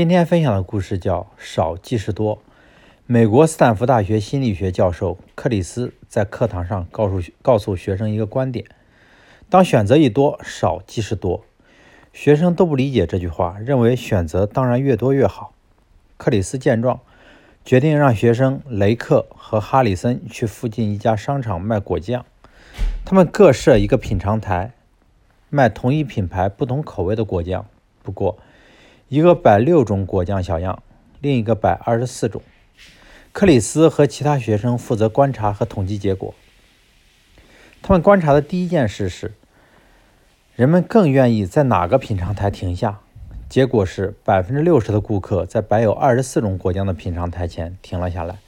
今天分享的故事叫“少即是多”。美国斯坦福大学心理学教授克里斯在课堂上告诉告诉学生一个观点：当选择一多，少即是多。学生都不理解这句话，认为选择当然越多越好。克里斯见状，决定让学生雷克和哈里森去附近一家商场卖果酱，他们各设一个品尝台，卖同一品牌不同口味的果酱。不过，一个摆六种果酱小样，另一个摆二十四种。克里斯和其他学生负责观察和统计结果。他们观察的第一件事是，人们更愿意在哪个品尝台停下。结果是，百分之六十的顾客在摆有二十四种果酱的品尝台前停了下来，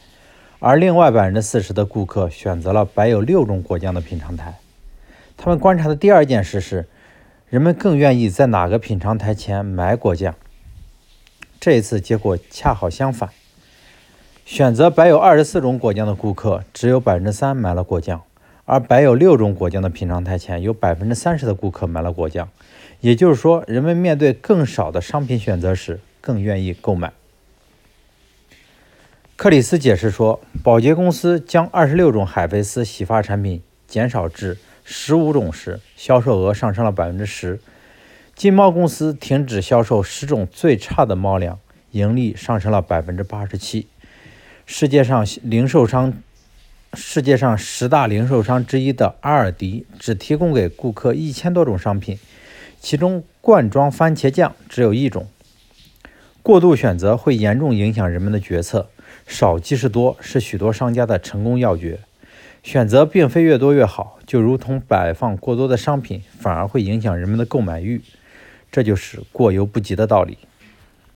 而另外百分之四十的顾客选择了摆有六种果酱的品尝台。他们观察的第二件事是，人们更愿意在哪个品尝台前买果酱。这一次结果恰好相反，选择摆有二十四种果酱的顾客只有百分之三买了果酱，而摆有六种果酱的品尝台前有百分之三十的顾客买了果酱。也就是说，人们面对更少的商品选择时，更愿意购买。克里斯解释说，宝洁公司将二十六种海飞丝洗发产品减少至十五种时，销售额上升了百分之十。金猫公司停止销售十种最差的猫粮，盈利上升了百分之八十七。世界上零售商，世界上十大零售商之一的阿尔迪只提供给顾客一千多种商品，其中罐装番茄酱只有一种。过度选择会严重影响人们的决策，少即是多是许多商家的成功要诀。选择并非越多越好，就如同摆放过多的商品，反而会影响人们的购买欲。这就是过犹不及的道理。